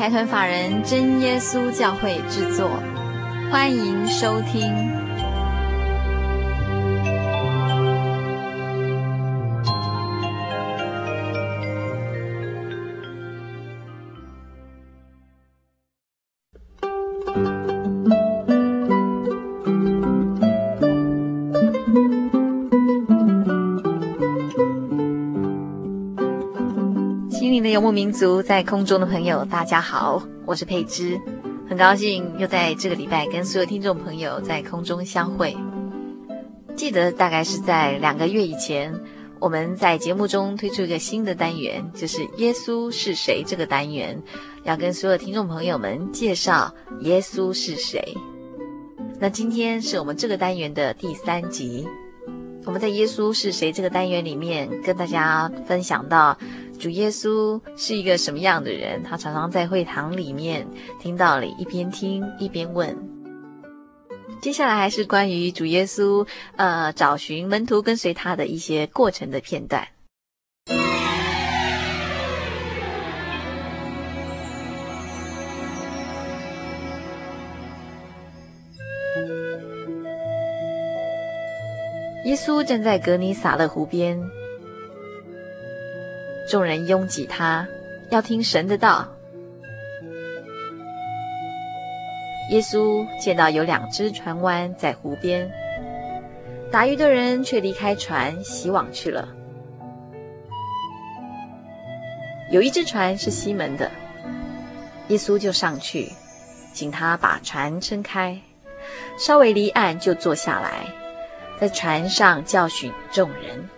财团法人真耶稣教会制作，欢迎收听。游牧民族在空中的朋友，大家好，我是佩芝，很高兴又在这个礼拜跟所有听众朋友在空中相会。记得大概是在两个月以前，我们在节目中推出一个新的单元，就是“耶稣是谁”这个单元，要跟所有听众朋友们介绍耶稣是谁。那今天是我们这个单元的第三集，我们在“耶稣是谁”这个单元里面跟大家分享到。主耶稣是一个什么样的人？他常常在会堂里面听道理，一边听一边问。接下来还是关于主耶稣，呃，找寻门徒跟随他的一些过程的片段。耶稣站在革尼撒勒湖边。众人拥挤他，要听神的道。耶稣见到有两只船湾在湖边，打鱼的人却离开船洗网去了。有一只船是西门的，耶稣就上去，请他把船撑开，稍微离岸就坐下来，在船上教训众人。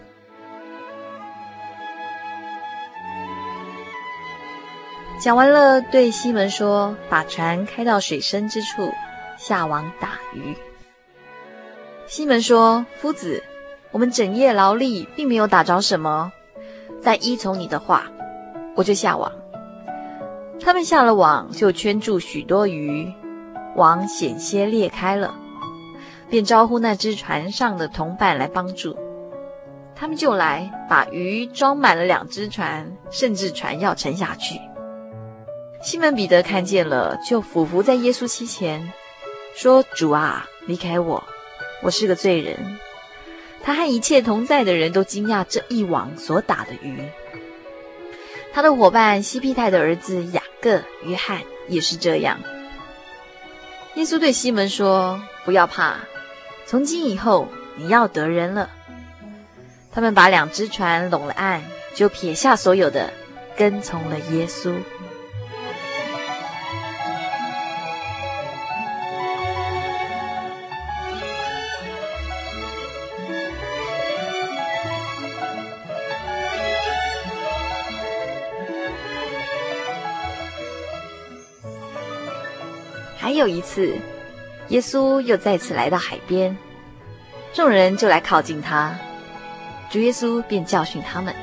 讲完了，对西门说：“把船开到水深之处，下网打鱼。”西门说：“夫子，我们整夜劳力，并没有打着什么，但依从你的话，我就下网。”他们下了网，就圈住许多鱼，网险些裂开了，便招呼那只船上的同伴来帮助。他们就来，把鱼装满了两只船，甚至船要沉下去。西门彼得看见了，就俯伏在耶稣膝前，说：“主啊，离开我，我是个罪人。”他和一切同在的人都惊讶这一网所打的鱼。他的伙伴西庇太的儿子雅各、约翰也是这样。耶稣对西门说：“不要怕，从今以后你要得人了。”他们把两只船拢了岸，就撇下所有的，跟从了耶稣。有一次，耶稣又再次来到海边，众人就来靠近他，主耶稣便教训他们。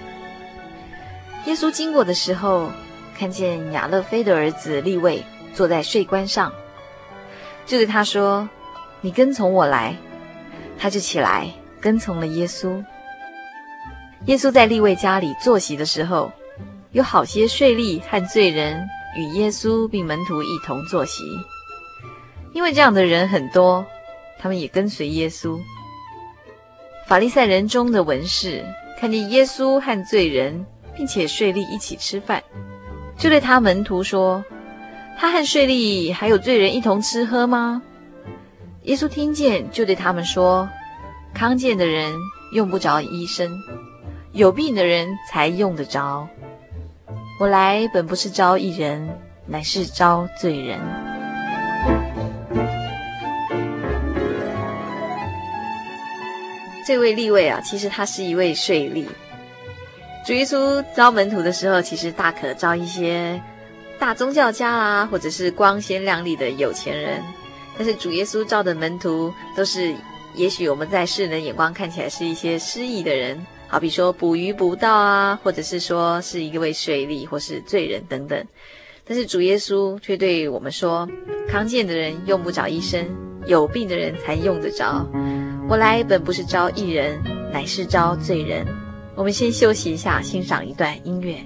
耶稣经过的时候，看见亚勒菲的儿子利未坐在税关上，就对他说：“你跟从我来。”他就起来跟从了耶稣。耶稣在利未家里坐席的时候，有好些税吏和罪人与耶稣并门徒一同坐席。因为这样的人很多，他们也跟随耶稣。法利赛人中的文士看见耶稣和罪人并且税吏一起吃饭，就对他门徒说：“他和税吏还有罪人一同吃喝吗？耶稣听见，就对他们说：“康健的人用不着医生，有病的人才用得着。我来本不是招义人，乃是招罪人。”这位立位啊，其实他是一位税吏。主耶稣招门徒的时候，其实大可招一些大宗教家啦，或者是光鲜亮丽的有钱人。但是主耶稣招的门徒，都是也许我们在世人的眼光看起来是一些失意的人，好比说捕鱼捕到啊，或者是说是一位税吏或是罪人等等。但是主耶稣却对我们说：康健的人用不着医生，有病的人才用得着。我来本不是招艺人，乃是招罪人。我们先休息一下，欣赏一段音乐。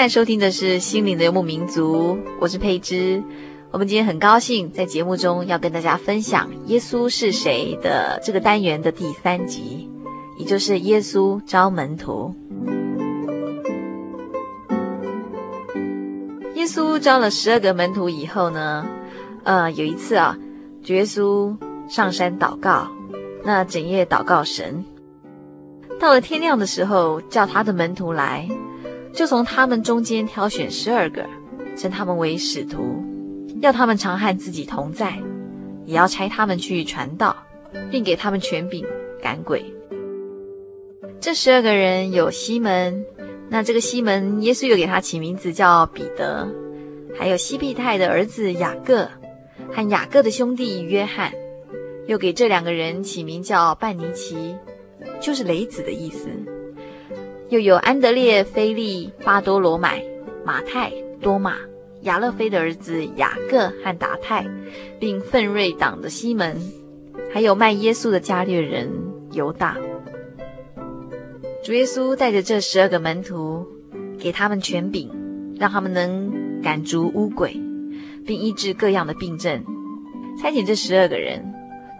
现在收听的是《心灵的游牧民族》，我是佩芝。我们今天很高兴在节目中要跟大家分享《耶稣是谁》的这个单元的第三集，也就是耶稣招门徒。耶稣招了十二个门徒以后呢，呃，有一次啊，主耶稣上山祷告，那整夜祷告神，到了天亮的时候，叫他的门徒来。就从他们中间挑选十二个，称他们为使徒，要他们常和自己同在，也要差他们去传道，并给他们权柄赶鬼。这十二个人有西门，那这个西门，耶稣又给他起名字叫彼得，还有西庇太的儿子雅各，和雅各的兄弟约翰，又给这两个人起名叫半尼奇，就是雷子的意思。又有安德烈、菲利、巴多罗买、马太、多马、亚勒菲的儿子雅各和达太，并奋锐党的西门，还有卖耶稣的加略人犹大。主耶稣带着这十二个门徒，给他们权柄，让他们能赶逐污鬼，并医治各样的病症。差遣这十二个人，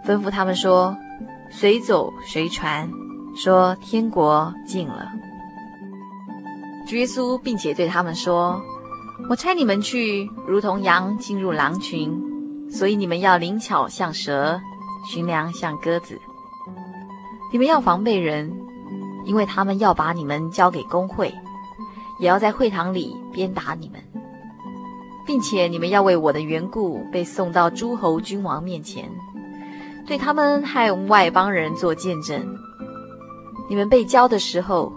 吩咐他们说：“随走随传，说天国近了。”耶稣，并且对他们说：“我差你们去，如同羊进入狼群，所以你们要灵巧像蛇，寻良像鸽子。你们要防备人，因为他们要把你们交给公会，也要在会堂里鞭打你们，并且你们要为我的缘故被送到诸侯君王面前，对他们和外邦人做见证。你们被交的时候。”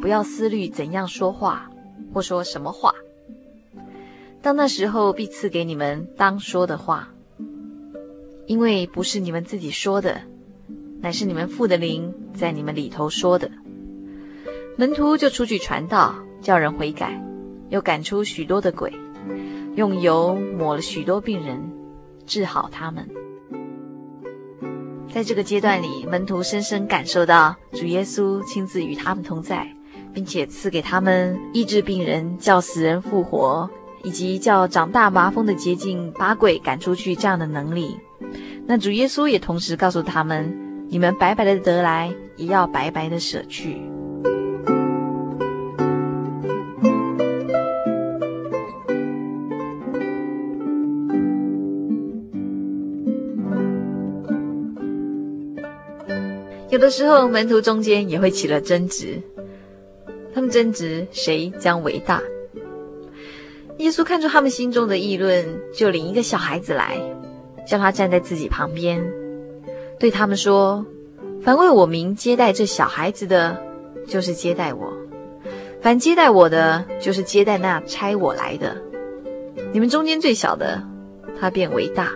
不要思虑怎样说话，或说什么话。到那时候，必赐给你们当说的话，因为不是你们自己说的，乃是你们父的灵在你们里头说的。门徒就出去传道，叫人悔改，又赶出许多的鬼，用油抹了许多病人，治好他们。在这个阶段里，门徒深深感受到主耶稣亲自与他们同在。并且赐给他们医治病人、叫死人复活，以及叫长大麻风的捷径、把鬼赶出去这样的能力。那主耶稣也同时告诉他们：你们白白的得来，也要白白的舍去。有的时候，门徒中间也会起了争执，他们争执谁将为大。耶稣看出他们心中的议论，就领一个小孩子来，叫他站在自己旁边，对他们说：“凡为我名接待这小孩子的，就是接待我；凡接待我的，就是接待那差我来的。你们中间最小的，他便为大。”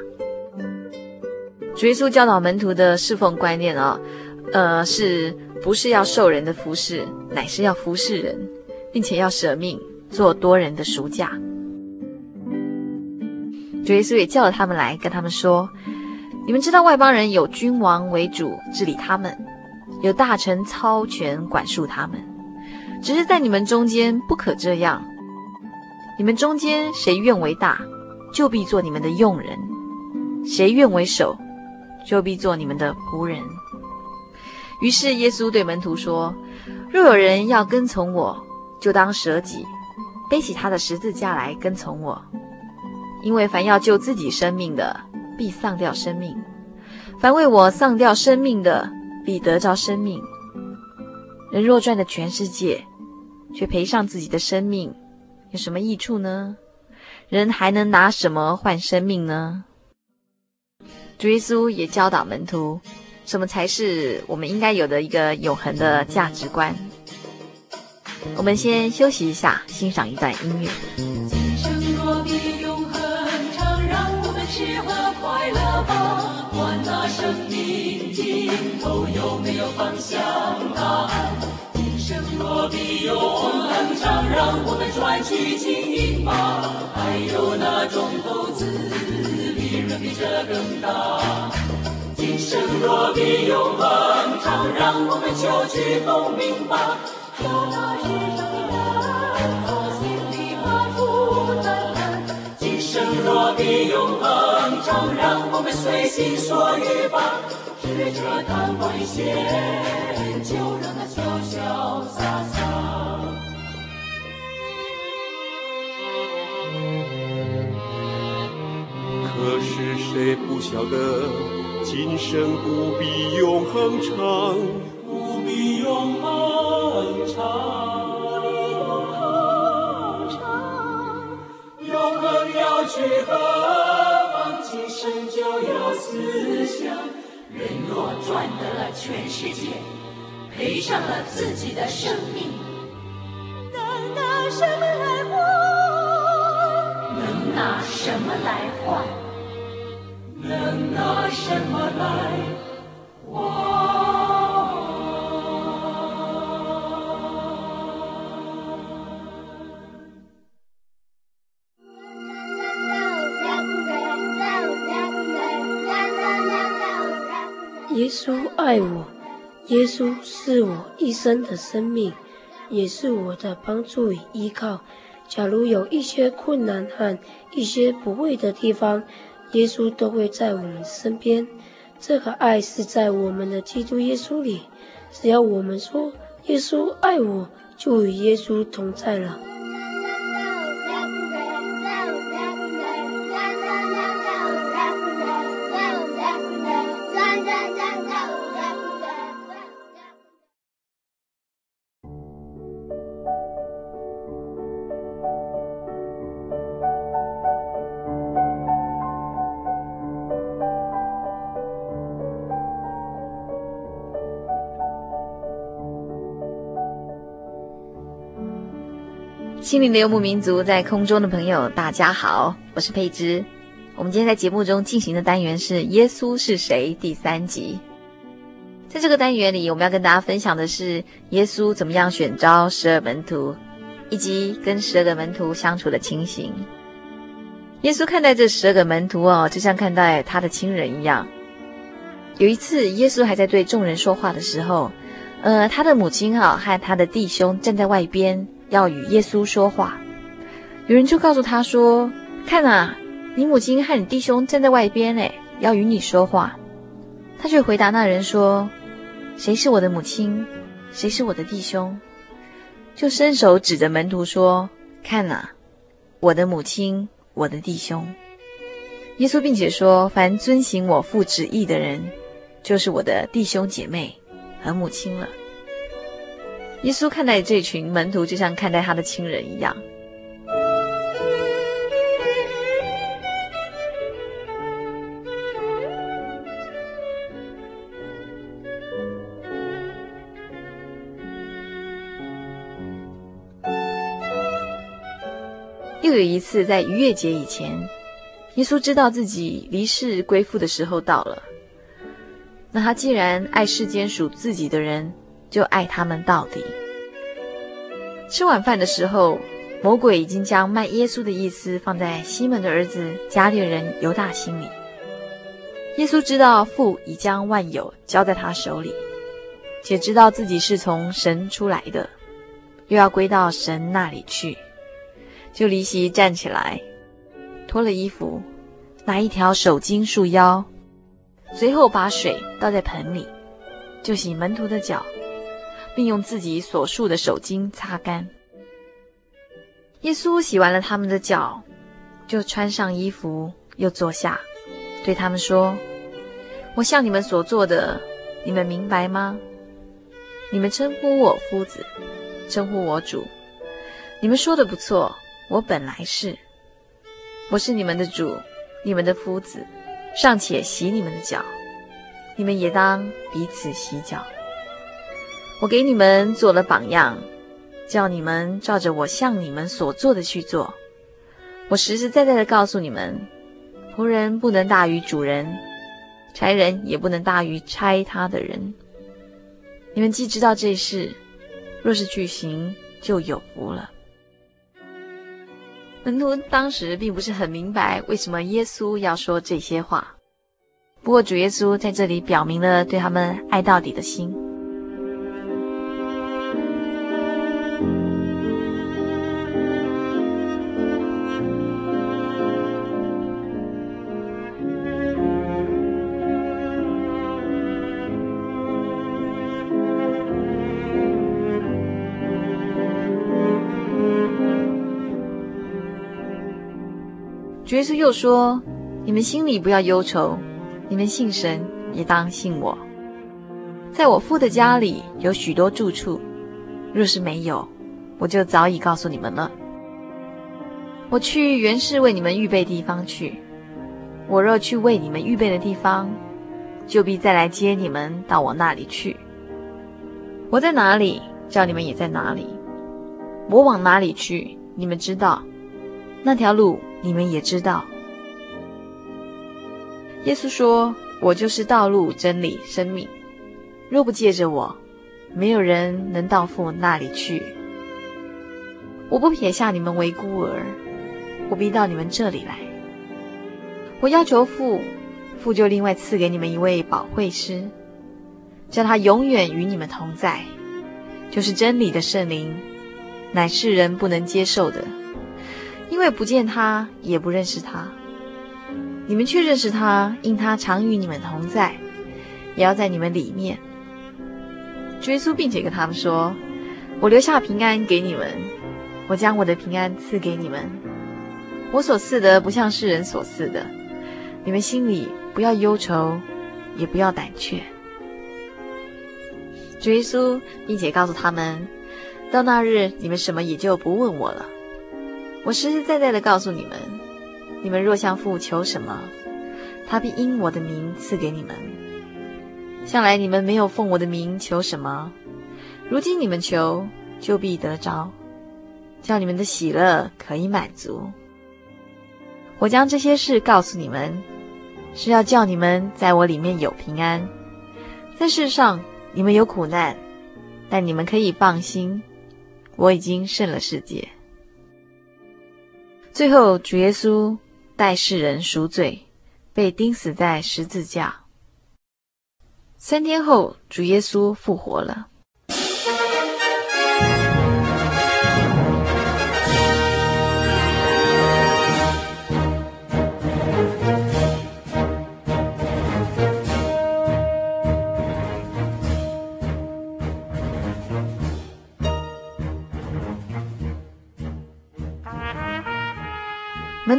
主耶稣教导门徒的侍奉观念啊、哦。呃，是不是要受人的服侍，乃是要服侍人，并且要舍命做多人的赎价。主耶稣也叫了他们来，跟他们说：“你们知道外邦人有君王为主治理他们，有大臣操权管束他们，只是在你们中间不可这样。你们中间谁愿为大，就必做你们的用人；谁愿为首，就必做你们的仆人。”于是耶稣对门徒说：“若有人要跟从我，就当舍己，背起他的十字架来跟从我。因为凡要救自己生命的，必丧掉生命；凡为我丧掉生命的，必得着生命。人若赚得全世界，却赔上自己的生命，有什么益处呢？人还能拿什么换生命呢？”主耶稣也教导门徒。什么才是我们应该有的一个永恒的价值观？我们先休息一下，欣赏一段音乐。今生若比永恒长，让我们吃喝快乐吧。管那生命尽头有没有方向答案。今生若比永恒长，让我们赚取金银吧。还有哪种投资利润比这更大？生若比永恒长，让我们求取功名吧。有那世上的人，做心里怕负担。今生若比永恒长，让我们随心所欲吧。只这贪官一线，就让它潇潇洒洒。可是谁不晓得？今生不必永恒长，不必永恒长，不比永恒。要去何方？今生就要思想。人若赚得了全世界，赔上了自己的生命，能拿什么来换？能拿什么来换？能拿什么来换？耶稣爱我，耶稣是我一生的生命，也是我的帮助与依靠。假如有一些困难和一些不会的地方，耶稣都会在我们身边，这个爱是在我们的基督耶稣里。只要我们说耶稣爱我，就与耶稣同在了。心灵的游牧民族，在空中的朋友，大家好，我是佩芝。我们今天在节目中进行的单元是《耶稣是谁》第三集。在这个单元里，我们要跟大家分享的是耶稣怎么样选召十二门徒，以及跟十二个门徒相处的情形。耶稣看待这十二个门徒哦，就像看待他的亲人一样。有一次，耶稣还在对众人说话的时候，呃，他的母亲哈和他的弟兄站在外边，要与耶稣说话。有人就告诉他说：“看啊，你母亲和你弟兄站在外边，哎，要与你说话。”他却回答那人说：“谁是我的母亲？谁是我的弟兄？”就伸手指着门徒说：“看啊，我的母亲，我的弟兄。”耶稣并且说：“凡遵行我父旨意的人，就是我的弟兄姐妹和母亲了。”耶稣看待这群门徒，就像看待他的亲人一样。又有一次，在逾越节以前，耶稣知道自己离世归父的时候到了。那他既然爱世间属自己的人，就爱他们到底。吃晚饭的时候，魔鬼已经将卖耶稣的意思放在西门的儿子加略人犹大心里。耶稣知道父已将万有交在他手里，且知道自己是从神出来的，又要归到神那里去。就离席站起来，脱了衣服，拿一条手巾束腰，随后把水倒在盆里，就洗门徒的脚，并用自己所束的手巾擦干。耶稣洗完了他们的脚，就穿上衣服，又坐下，对他们说：“我向你们所做的，你们明白吗？你们称呼我夫子，称呼我主，你们说的不错。”我本来是，我是你们的主，你们的夫子，尚且洗你们的脚，你们也当彼此洗脚。我给你们做了榜样，叫你们照着我向你们所做的去做。我实实在在的告诉你们，仆人不能大于主人，差人也不能大于差他的人。你们既知道这事，若是去行，就有福了。门徒当时并不是很明白为什么耶稣要说这些话，不过主耶稣在这里表明了对他们爱到底的心。主耶稣又说：“你们心里不要忧愁，你们信神也当信我。在我父的家里有许多住处，若是没有，我就早已告诉你们了。我去原是为你们预备地方去。我若去为你们预备的地方，就必再来接你们到我那里去。我在哪里，叫你们也在哪里。我往哪里去，你们知道，那条路。”你们也知道，耶稣说：“我就是道路、真理、生命。若不借着我，没有人能到父那里去。我不撇下你们为孤儿，我必到你们这里来。我要求父，父就另外赐给你们一位保惠师，叫他永远与你们同在，就是真理的圣灵，乃世人不能接受的。”因为不见他，也不认识他，你们却认识他，因他常与你们同在，也要在你们里面。主耶稣并且跟他们说：“我留下平安给你们，我将我的平安赐给你们。我所赐的不像世人所赐的，你们心里不要忧愁，也不要胆怯。”主耶稣并且告诉他们：“到那日，你们什么也就不问我了。”我实实在在的告诉你们：你们若向父求什么，他必因我的名赐给你们。向来你们没有奉我的名求什么，如今你们求，就必得着，叫你们的喜乐可以满足。我将这些事告诉你们，是要叫你们在我里面有平安。在世上你们有苦难，但你们可以放心，我已经胜了世界。最后，主耶稣代世人赎罪，被钉死在十字架。三天后，主耶稣复活了。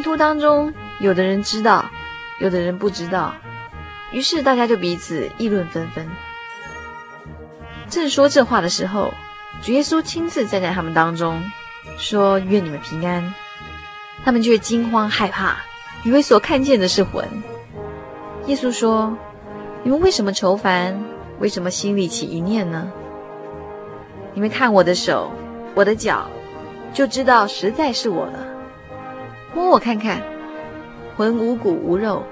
途当中，有的人知道，有的人不知道，于是大家就彼此议论纷纷。正说这话的时候，主耶稣亲自站在他们当中，说：“愿你们平安。”他们却惊慌害怕，以为所看见的是魂。耶稣说：“你们为什么愁烦？为什么心里起疑念呢？你们看我的手，我的脚，就知道实在是我了。摸我看看。”魂无骨无肉，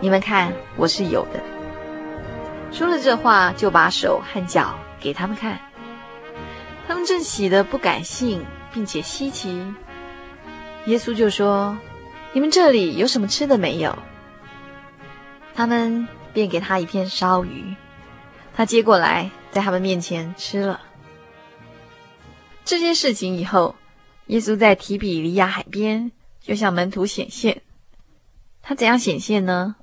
你们看我是有的。说了这话，就把手和脚给他们看。他们正喜得不敢信，并且稀奇。耶稣就说：“你们这里有什么吃的没有？”他们便给他一片烧鱼，他接过来，在他们面前吃了。这件事情以后，耶稣在提比利亚海边，就向门徒显现。他怎样显现呢？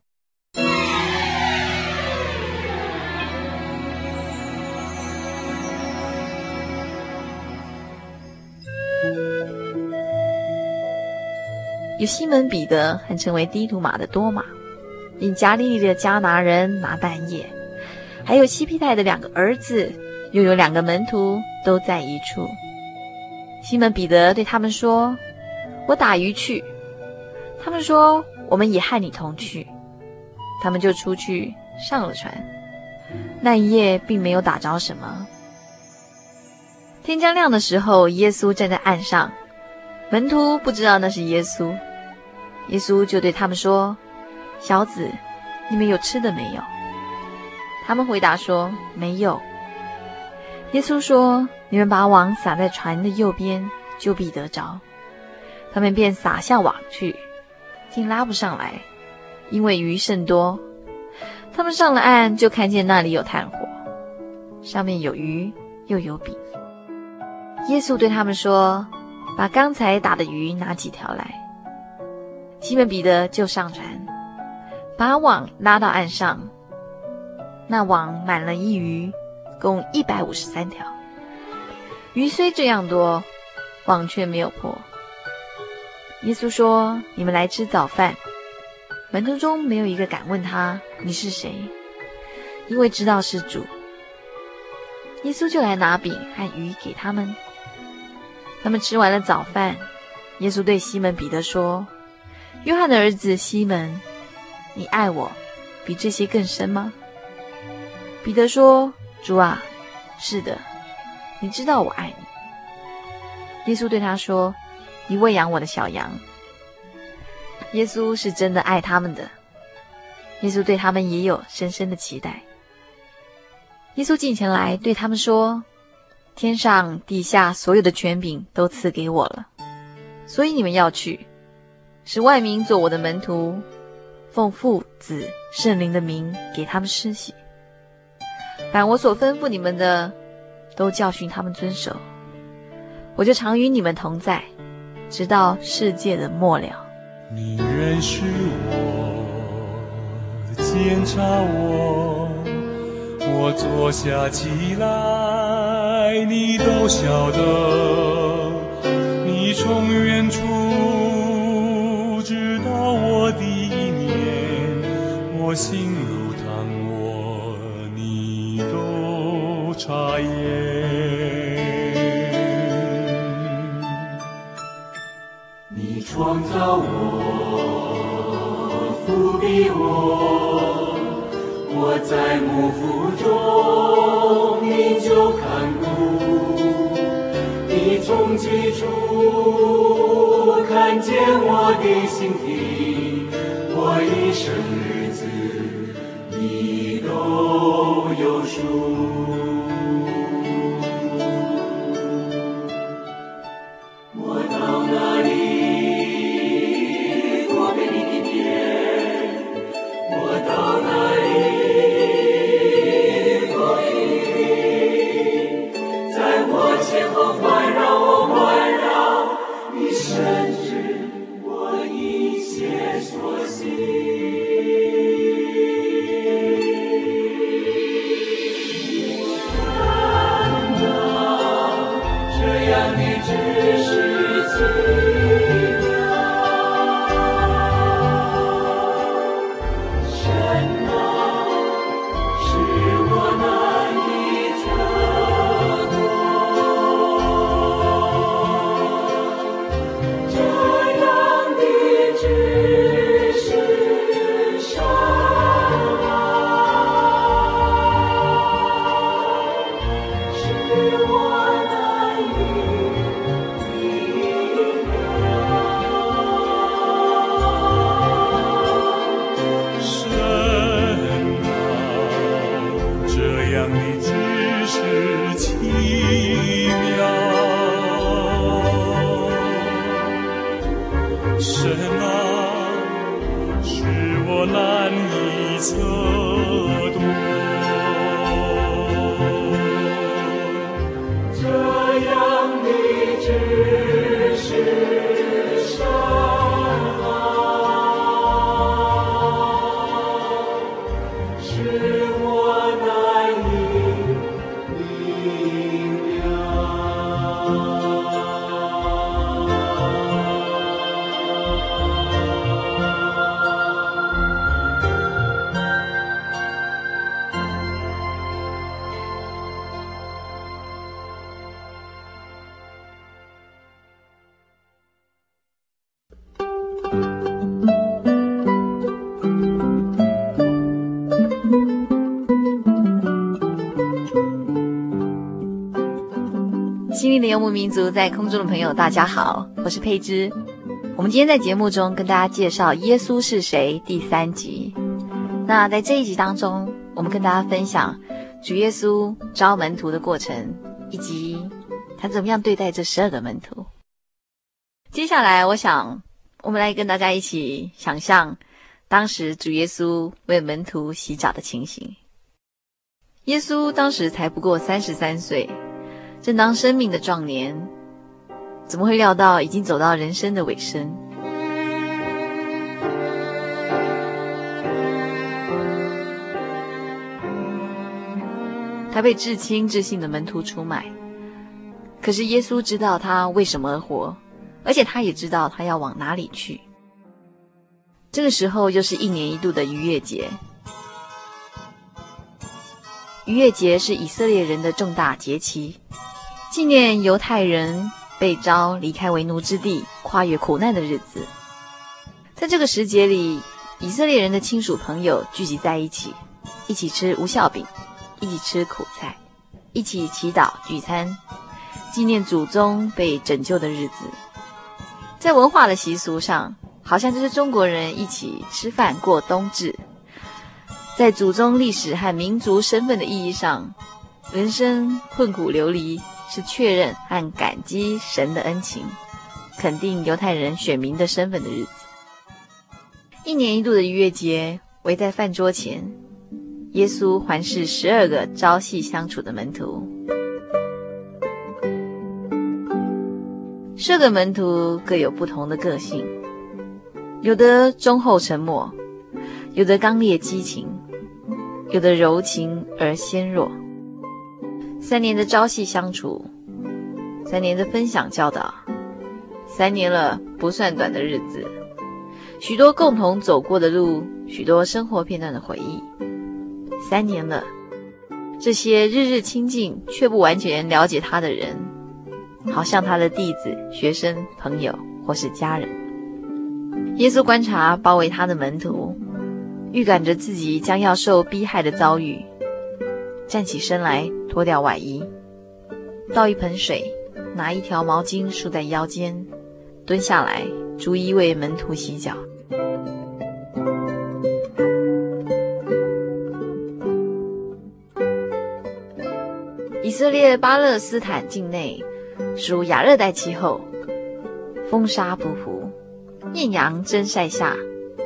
有西门彼得，还成为低土马的多马，并加利利的迦拿人拿但业，还有西庇太的两个儿子，又有两个门徒都在一处。西门彼得对他们说：“我打鱼去。”他们说。我们也和你同去，他们就出去上了船。那一夜并没有打着什么。天将亮的时候，耶稣站在岸上，门徒不知道那是耶稣。耶稣就对他们说：“小子，你们有吃的没有？”他们回答说：“没有。”耶稣说：“你们把网撒在船的右边，就必得着。”他们便撒下网去。竟拉不上来，因为鱼甚多。他们上了岸，就看见那里有炭火，上面有鱼，又有饼。耶稣对他们说：“把刚才打的鱼拿几条来。”西门彼得就上船，把网拉到岸上。那网满了一鱼，共一百五十三条。鱼虽这样多，网却没有破。耶稣说：“你们来吃早饭。”门徒中没有一个敢问他：“你是谁？”因为知道是主。耶稣就来拿饼和鱼给他们。他们吃完了早饭，耶稣对西门彼得说：“约翰的儿子西门，你爱我比这些更深吗？”彼得说：“主啊，是的，你知道我爱你。”耶稣对他说。你喂养我的小羊。耶稣是真的爱他们的。耶稣对他们也有深深的期待。耶稣近前来对他们说：“天上地下所有的权柄都赐给我了，所以你们要去，使万民做我的门徒，奉父子圣灵的名给他们施洗。凡我所吩咐你们的，都教训他们遵守。我就常与你们同在。”直到世界的末了。你认识我，检查我，我坐下起来，你都晓得。你从远处知道我的一年，我心如汤锅，你都察验。我，覆庇我，我在母腹中，你就看顾。你从起初看见我的形体，我一生日子，你都有数。民族，在空中的朋友，大家好，我是佩芝。我们今天在节目中跟大家介绍《耶稣是谁》第三集。那在这一集当中，我们跟大家分享主耶稣招门徒的过程，以及他怎么样对待这十二个门徒。接下来，我想我们来跟大家一起想象当时主耶稣为门徒洗脚的情形。耶稣当时才不过三十三岁。正当生命的壮年，怎么会料到已经走到人生的尾声？他被至亲至信的门徒出卖，可是耶稣知道他为什么而活，而且他也知道他要往哪里去。这个时候又是一年一度的逾越节，逾越节是以色列人的重大节期。纪念犹太人被召离开为奴之地，跨越苦难的日子。在这个时节里，以色列人的亲属朋友聚集在一起，一起吃无酵饼，一起吃苦菜，一起祈祷聚餐，纪念祖宗被拯救的日子。在文化的习俗上，好像就是中国人一起吃饭过冬至。在祖宗历史和民族身份的意义上，人生困苦流离。是确认和感激神的恩情，肯定犹太人选民的身份的日子。一年一度的逾越节，围在饭桌前，耶稣环视十二个朝夕相处的门徒。十二个门徒各有不同的个性，有的忠厚沉默，有的刚烈激情，有的柔情而纤弱。三年的朝夕相处，三年的分享教导，三年了不算短的日子，许多共同走过的路，许多生活片段的回忆。三年了，这些日日亲近却不完全了解他的人，好像他的弟子、学生、朋友或是家人。耶稣观察包围他的门徒，预感着自己将要受逼害的遭遇，站起身来。脱掉外衣，倒一盆水，拿一条毛巾束在腰间，蹲下来逐一为门徒洗脚。以色列巴勒斯坦境内属亚热带气候，风沙仆仆，艳阳正晒下，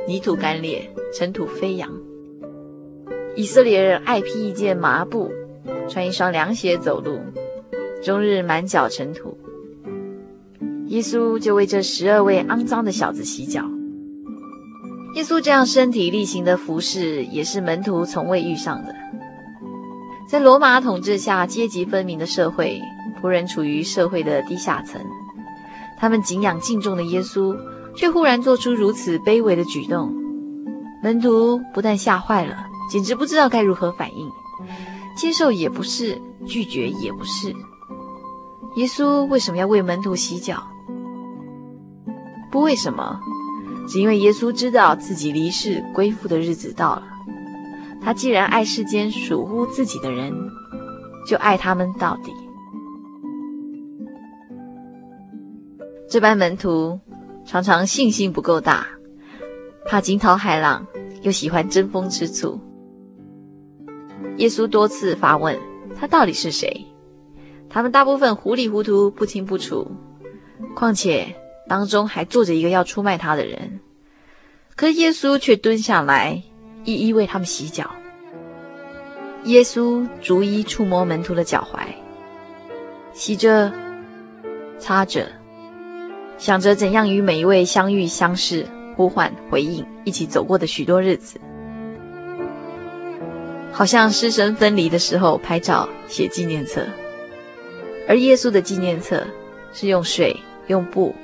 泥土干裂，尘土飞扬。以色列人爱披一件麻布。穿一双凉鞋走路，终日满脚尘土。耶稣就为这十二位肮脏的小子洗脚。耶稣这样身体力行的服侍，也是门徒从未遇上的。在罗马统治下阶级分明的社会，仆人处于社会的低下层。他们敬仰敬重的耶稣，却忽然做出如此卑微的举动，门徒不但吓坏了，简直不知道该如何反应。接受也不是，拒绝也不是。耶稣为什么要为门徒洗脚？不为什么，只因为耶稣知道自己离世归父的日子到了。他既然爱世间属乎自己的人，就爱他们到底。这班门徒常常信心不够大，怕惊涛骇浪，又喜欢争风吃醋。耶稣多次发问他到底是谁，他们大部分糊里糊涂不清不楚。况且当中还坐着一个要出卖他的人。可耶稣却蹲下来，一一为他们洗脚。耶稣逐一触摸门徒的脚踝，洗着，擦着，想着怎样与每一位相遇、相识、呼唤、回应，一起走过的许多日子。好像师生分离的时候拍照写纪念册，而耶稣的纪念册是用水、用布、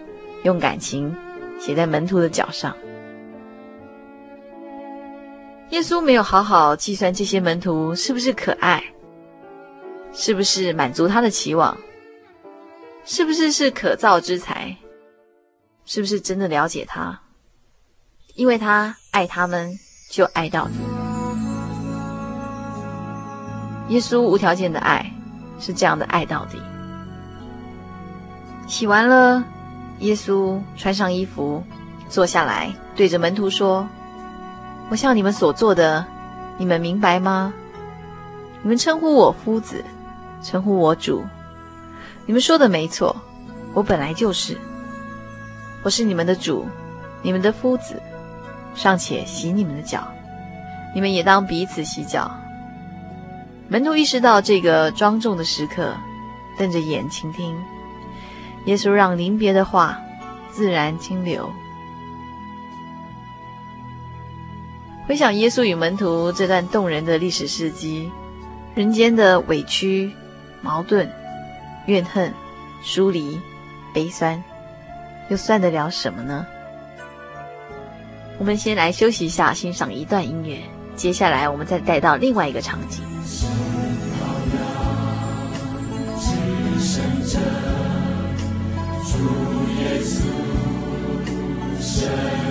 用感情写在门徒的脚上。耶稣没有好好计算这些门徒是不是可爱，是不是满足他的期望，是不是是可造之材，是不是真的了解他，因为他爱他们，就爱到底。耶稣无条件的爱是这样的爱到底。洗完了，耶稣穿上衣服，坐下来，对着门徒说：“我向你们所做的，你们明白吗？你们称呼我夫子，称呼我主，你们说的没错，我本来就是。我是你们的主，你们的夫子，尚且洗你们的脚，你们也当彼此洗脚。”门徒意识到这个庄重的时刻，瞪着眼倾听。耶稣让临别的话自然清流。回想耶稣与门徒这段动人的历史事迹，人间的委屈、矛盾、怨恨、疏离、悲酸，又算得了什么呢？我们先来休息一下，欣赏一段音乐。接下来，我们再带到另外一个场景。Sure.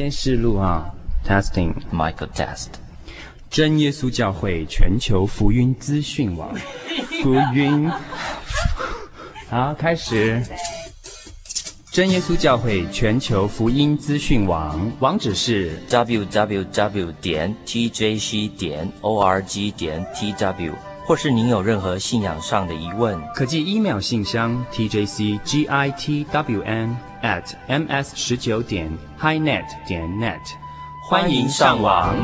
先试录啊，testing Michael test。真耶稣教会全球福音资讯网，福音。好，开始。真耶稣教会全球福音资讯网，网址是 www 点 tjc 点 org 点 tw，或是您有任何信仰上的疑问，可寄 email 信箱 tjcgitwn at ms 十九点 highnet 点 net，欢迎上网。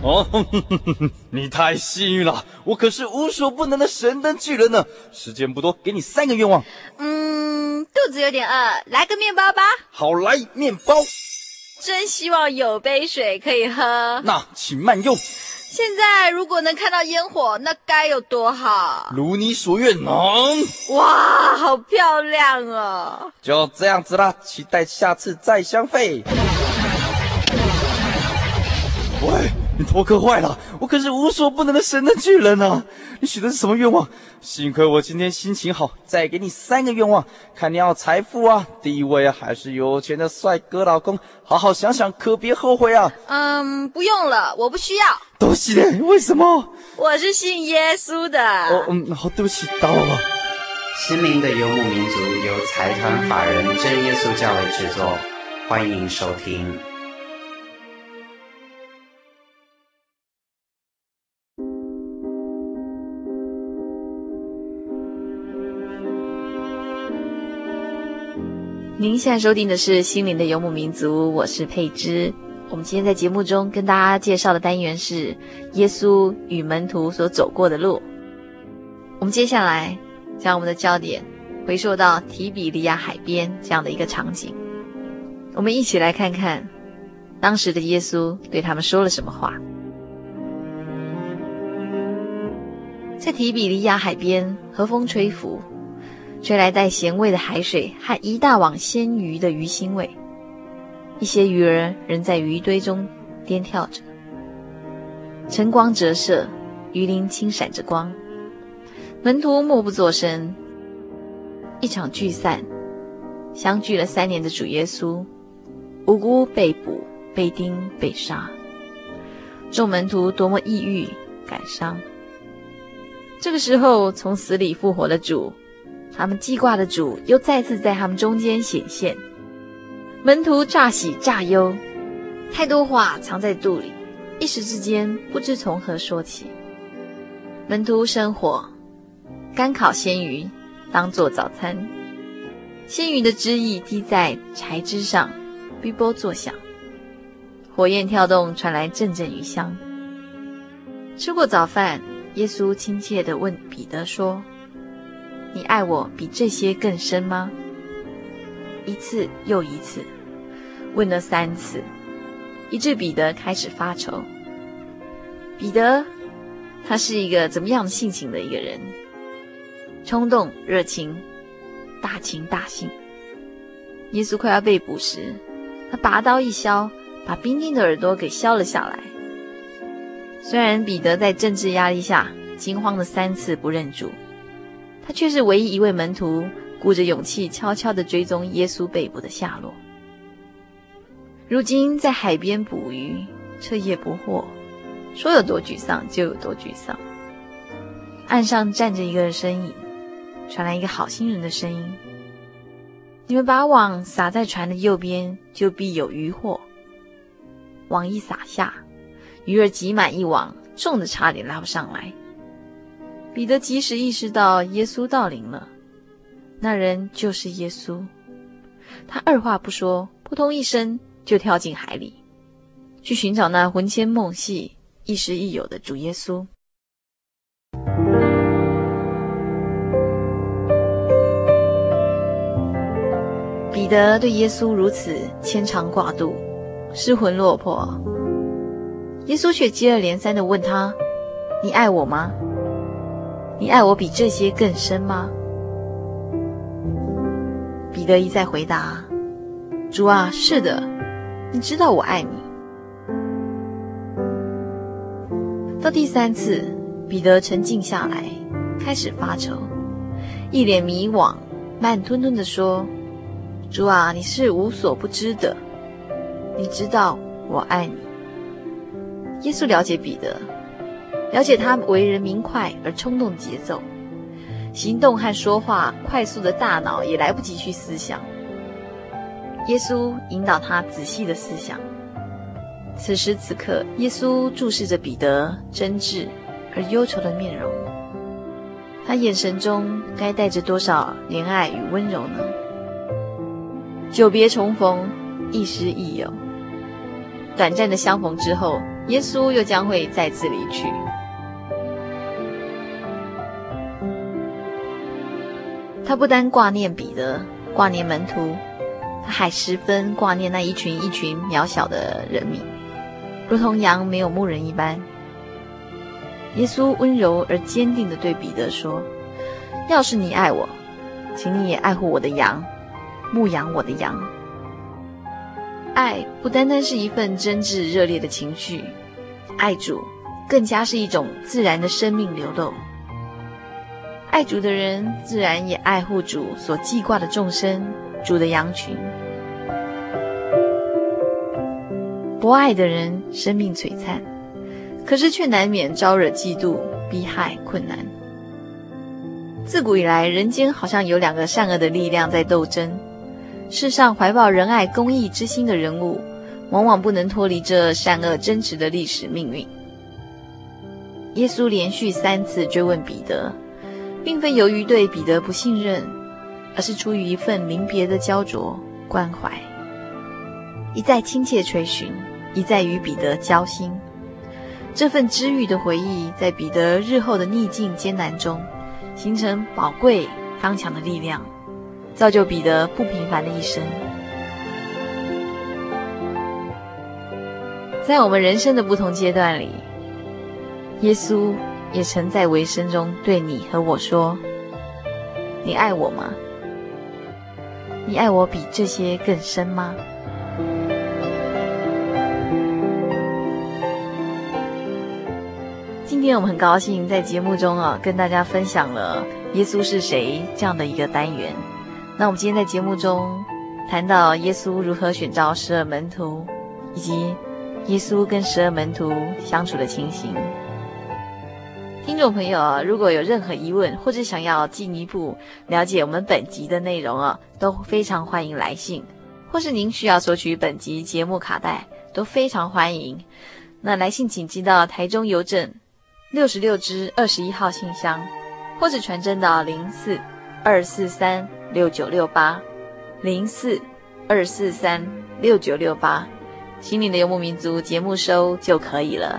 哦，你太幸运了，我可是无所不能的神灯巨人呢。时间不多，给你三个愿望。嗯，肚子有点饿，来个面包吧。好，来面包。真希望有杯水可以喝。那请慢用。现在如果能看到烟火，那该有多好！如你所愿，能。哇，好漂亮哦！就这样子啦，期待下次再相会。喂。你头壳坏了，我可是无所不能的神的巨人啊！你许的是什么愿望？幸亏我今天心情好，再给你三个愿望，看你要财富啊、地位啊，还是有钱的帅哥老公？好好想想，可别后悔啊！嗯，不用了，我不需要。多谢你，为什么？我是信耶稣的。哦，嗯，好，对不起，打扰了。心灵的游牧民族由财团法人真耶稣教会制作，欢迎收听。您现在收听的是《心灵的游牧民族》，我是佩芝。我们今天在节目中跟大家介绍的单元是耶稣与门徒所走过的路。我们接下来将我们的焦点回溯到提比利亚海边这样的一个场景，我们一起来看看当时的耶稣对他们说了什么话。在提比利亚海边，和风吹拂。吹来带咸味的海水和一大网鲜鱼的鱼腥味，一些鱼儿仍在鱼堆中颠跳着。晨光折射，鱼鳞轻闪着光。门徒默不作声。一场聚散，相聚了三年的主耶稣，无辜被捕、被钉、被杀。众门徒多么抑郁、感伤。这个时候，从死里复活的主。他们记挂的主又再次在他们中间显现，门徒乍喜乍忧，太多话藏在肚里，一时之间不知从何说起。门徒生火，干烤鲜鱼当做早餐，鲜鱼的汁液滴在柴枝上，哔啵作响，火焰跳动，传来阵阵鱼香。吃过早饭，耶稣亲切地问彼得说。你爱我比这些更深吗？一次又一次，问了三次，以致彼得开始发愁。彼得，他是一个怎么样的性情的一个人？冲动、热情、大情大性。耶稣快要被捕时，他拔刀一削，把兵丁的耳朵给削了下来。虽然彼得在政治压力下惊慌了三次不认主。他却是唯一一位门徒，鼓着勇气，悄悄地追踪耶稣被捕的下落。如今在海边捕鱼，彻夜不惑，说有多沮丧就有多沮丧。岸上站着一个身影，传来一个好心人的声音：“你们把网撒在船的右边，就必有鱼获。”网一撒下，鱼儿挤满一网，重的差点拉不上来。彼得及时意识到耶稣到临了，那人就是耶稣。他二话不说，扑通一声就跳进海里，去寻找那魂牵梦系、亦师亦友的主耶稣。彼得对耶稣如此牵肠挂肚、失魂落魄，耶稣却接二连三地问他：“你爱我吗？”你爱我比这些更深吗？彼得一再回答：“主啊，是的，你知道我爱你。”到第三次，彼得沉静下来，开始发愁，一脸迷惘，慢吞吞地说：“主啊，你是无所不知的，你知道我爱你。”耶稣了解彼得。了解他为人明快而冲动的节奏，行动和说话快速的大脑也来不及去思想。耶稣引导他仔细的思想。此时此刻，耶稣注视着彼得真挚而忧愁的面容，他眼神中该带着多少怜爱与温柔呢？久别重逢，亦师亦友。短暂的相逢之后，耶稣又将会再次离去。他不单挂念彼得，挂念门徒，他还十分挂念那一群一群渺小的人民，如同羊没有牧人一般。耶稣温柔而坚定地对彼得说：“要是你爱我，请你也爱护我的羊，牧养我的羊。”爱不单单是一份真挚热烈的情绪，爱主更加是一种自然的生命流露。爱主的人，自然也爱护主所记挂的众生，主的羊群。不爱的人，生命璀璨，可是却难免招惹嫉妒、逼害、困难。自古以来，人间好像有两个善恶的力量在斗争。世上怀抱仁爱、公义之心的人物，往往不能脱离这善恶争持的历史命运。耶稣连续三次追问彼得。并非由于对彼得不信任，而是出于一份临别的焦灼关怀，一再亲切垂询，一再与彼得交心。这份知遇的回忆，在彼得日后的逆境艰难中，形成宝贵刚强的力量，造就彼得不平凡的一生。在我们人生的不同阶段里，耶稣也曾在尾声中对你和我说：“你爱我吗？你爱我比这些更深吗？”今天我们很高兴在节目中啊，跟大家分享了耶稣是谁这样的一个单元。那我们今天在节目中谈到耶稣如何选召十二门徒，以及耶稣跟十二门徒相处的情形。听众朋友啊，如果有任何疑问，或者想要进一步了解我们本集的内容啊，都非常欢迎来信，或是您需要索取本集节目卡带，都非常欢迎。那来信请寄到台中邮政。六十六支二十一号信箱，或者传真到零四二四三六九六八，零四二四三六九六八，心灵的游牧民族节目收就可以了。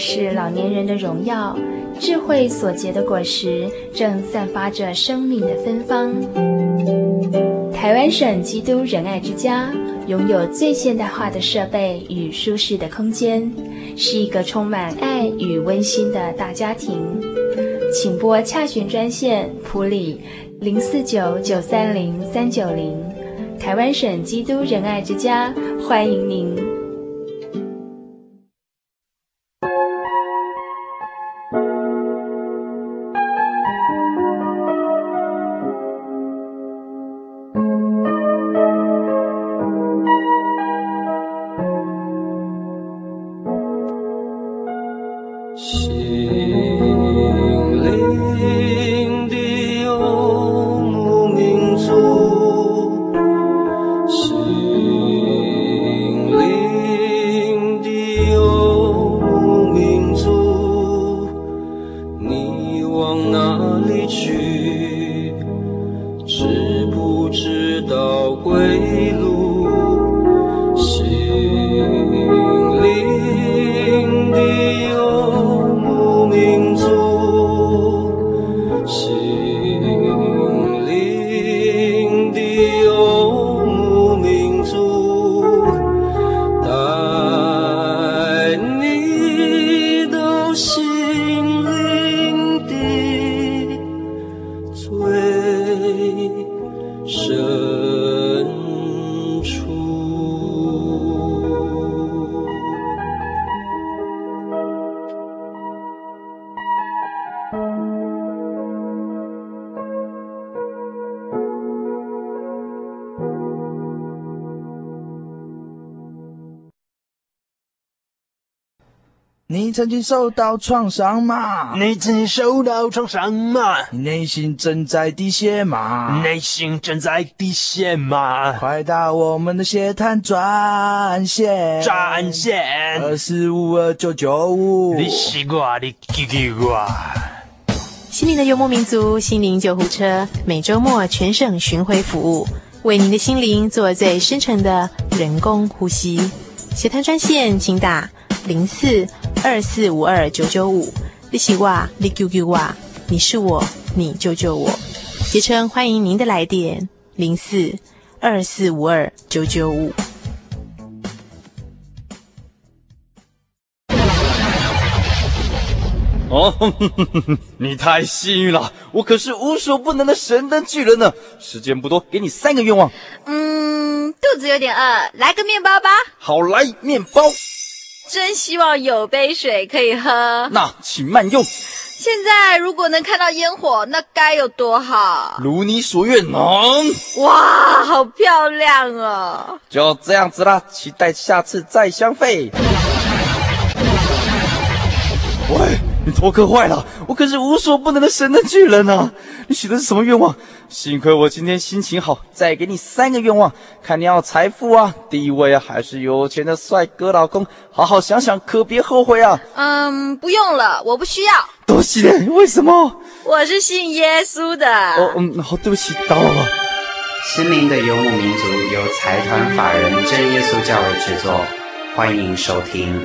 是老年人的荣耀，智慧所结的果实正散发着生命的芬芳。台湾省基督仁爱之家拥有最现代化的设备与舒适的空间，是一个充满爱与温馨的大家庭。请拨洽询专线普里零四九九三零三九零，台湾省基督仁爱之家欢迎您。曾经受到创伤吗？你曾经受到创伤吗？你内心正在滴血吗？内心正在滴血吗？快打我们的血滩专线，专线二四五二九九五。你是我，你给给我。心灵的游牧民族，心灵救护车，每周末全省巡回服务，为您的心灵做最深层的人工呼吸。血滩专线，请打零四。二四五二九九五，你是我，你救救我，你是我，你救救我。杰称欢迎您的来电，零四二四五二九九五。哦，你太幸运了，我可是无所不能的神灯巨人呢。时间不多，给你三个愿望。嗯，肚子有点饿，来个面包吧。好，来面包。真希望有杯水可以喝。那请慢用。现在如果能看到烟火，那该有多好！如你所愿，能。哇，好漂亮哦！就这样子啦，期待下次再相会。喂。你头壳坏了，我可是无所不能的神的巨人啊！你许的是什么愿望？幸亏我今天心情好，再给你三个愿望，看你要财富啊、地位啊，还是有钱的帅哥老公？好好想想，可别后悔啊！嗯，不用了，我不需要。多谢，为什么？我是信耶稣的。哦，嗯，好，对不起，打扰了。心灵的游牧民族由财团法人真耶稣教会制作，欢迎收听。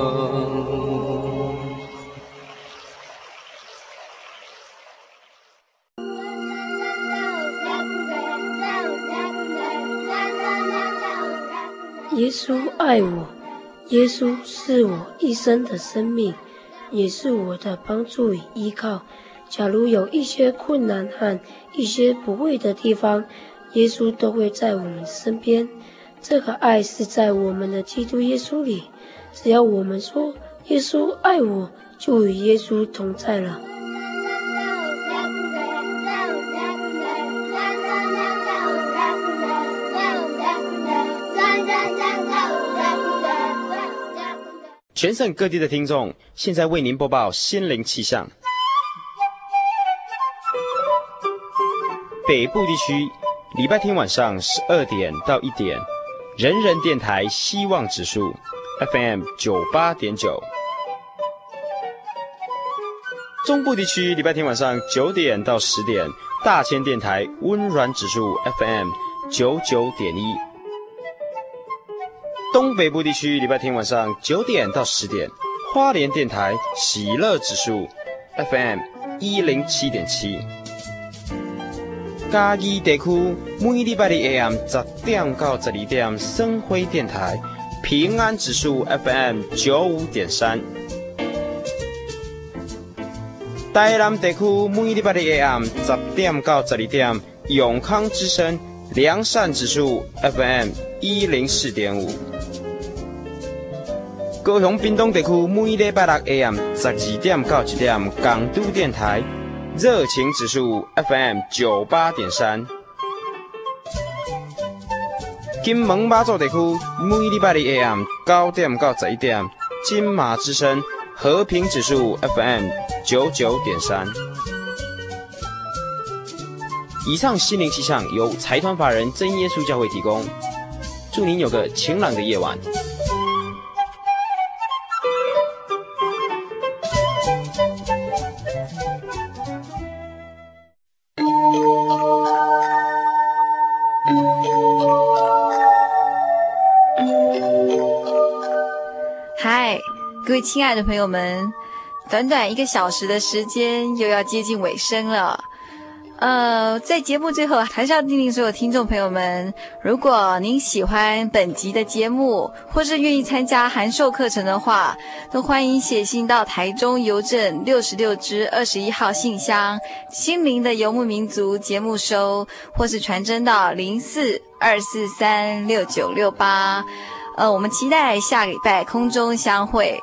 稣爱我，耶稣是我一生的生命，也是我的帮助与依靠。假如有一些困难和一些不会的地方，耶稣都会在我们身边。这个爱是在我们的基督耶稣里。只要我们说耶稣爱我，就与耶稣同在了。全省各地的听众，现在为您播报心灵气象。北部地区礼拜天晚上十二点到一点，人人电台希望指数 FM 九八点九。中部地区礼拜天晚上九点到十点，大千电台温暖指数 FM 九九点一。东北部地区礼拜天晚上九点到十点，花莲电台喜乐指数 FM 一零七点七。嘉义地区每礼拜的 AM 十点到十二点，生辉电台平安指数 FM 九五点三。台南地区每礼拜的 AM 十点到十二点，永康之声良善指数 FM 一零四点五。高雄屏东地区每礼拜六 AM 十二点到一点，港都电台热情指数 FM 九八点三。金门马祖地区每礼拜六 AM 九点到十一点，金马之声和平指数 FM 九九点三。以上心灵气象由财团法人真耶稣教会提供，祝您有个晴朗的夜晚。嗨各位亲爱的朋友们，短短一个小时的时间又要接近尾声了。呃，在节目最后，还是要叮咛所有听众朋友们：如果您喜欢本集的节目，或是愿意参加函授课程的话，都欢迎写信到台中邮政六十六支二十一号信箱“心灵的游牧民族”节目收，或是传真到零四二四三六九六八。呃，我们期待下礼拜空中相会。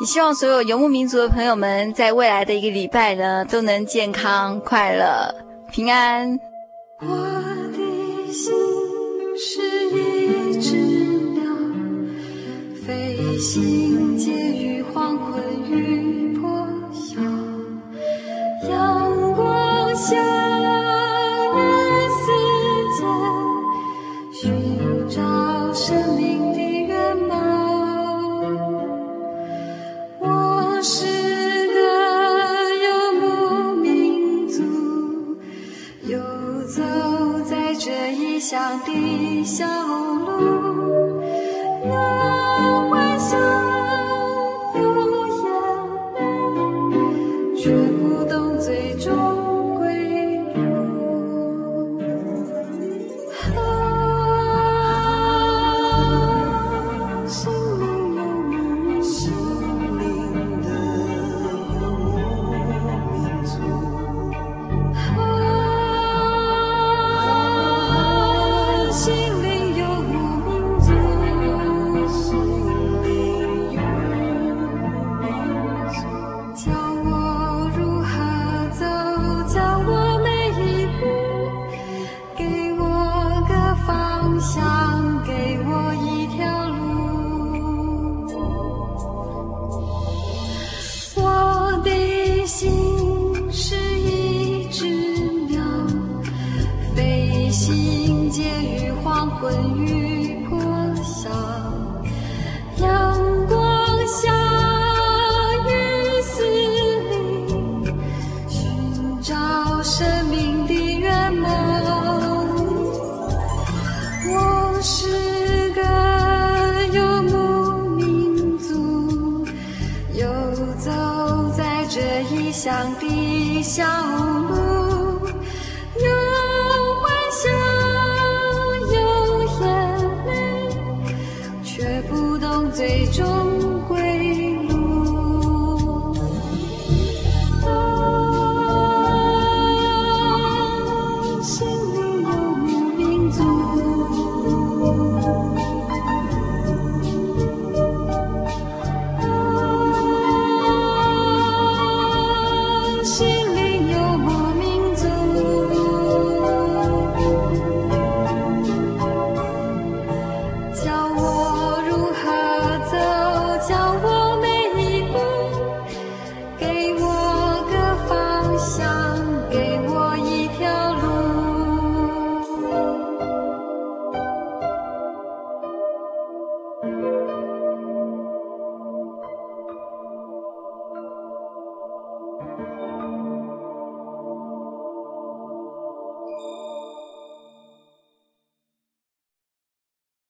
也希望所有游牧民族的朋友们，在未来的一个礼拜呢，都能健康、快乐、平安。我的心是一只鸟，飞行介于黄昏与破晓，阳光下。的笑。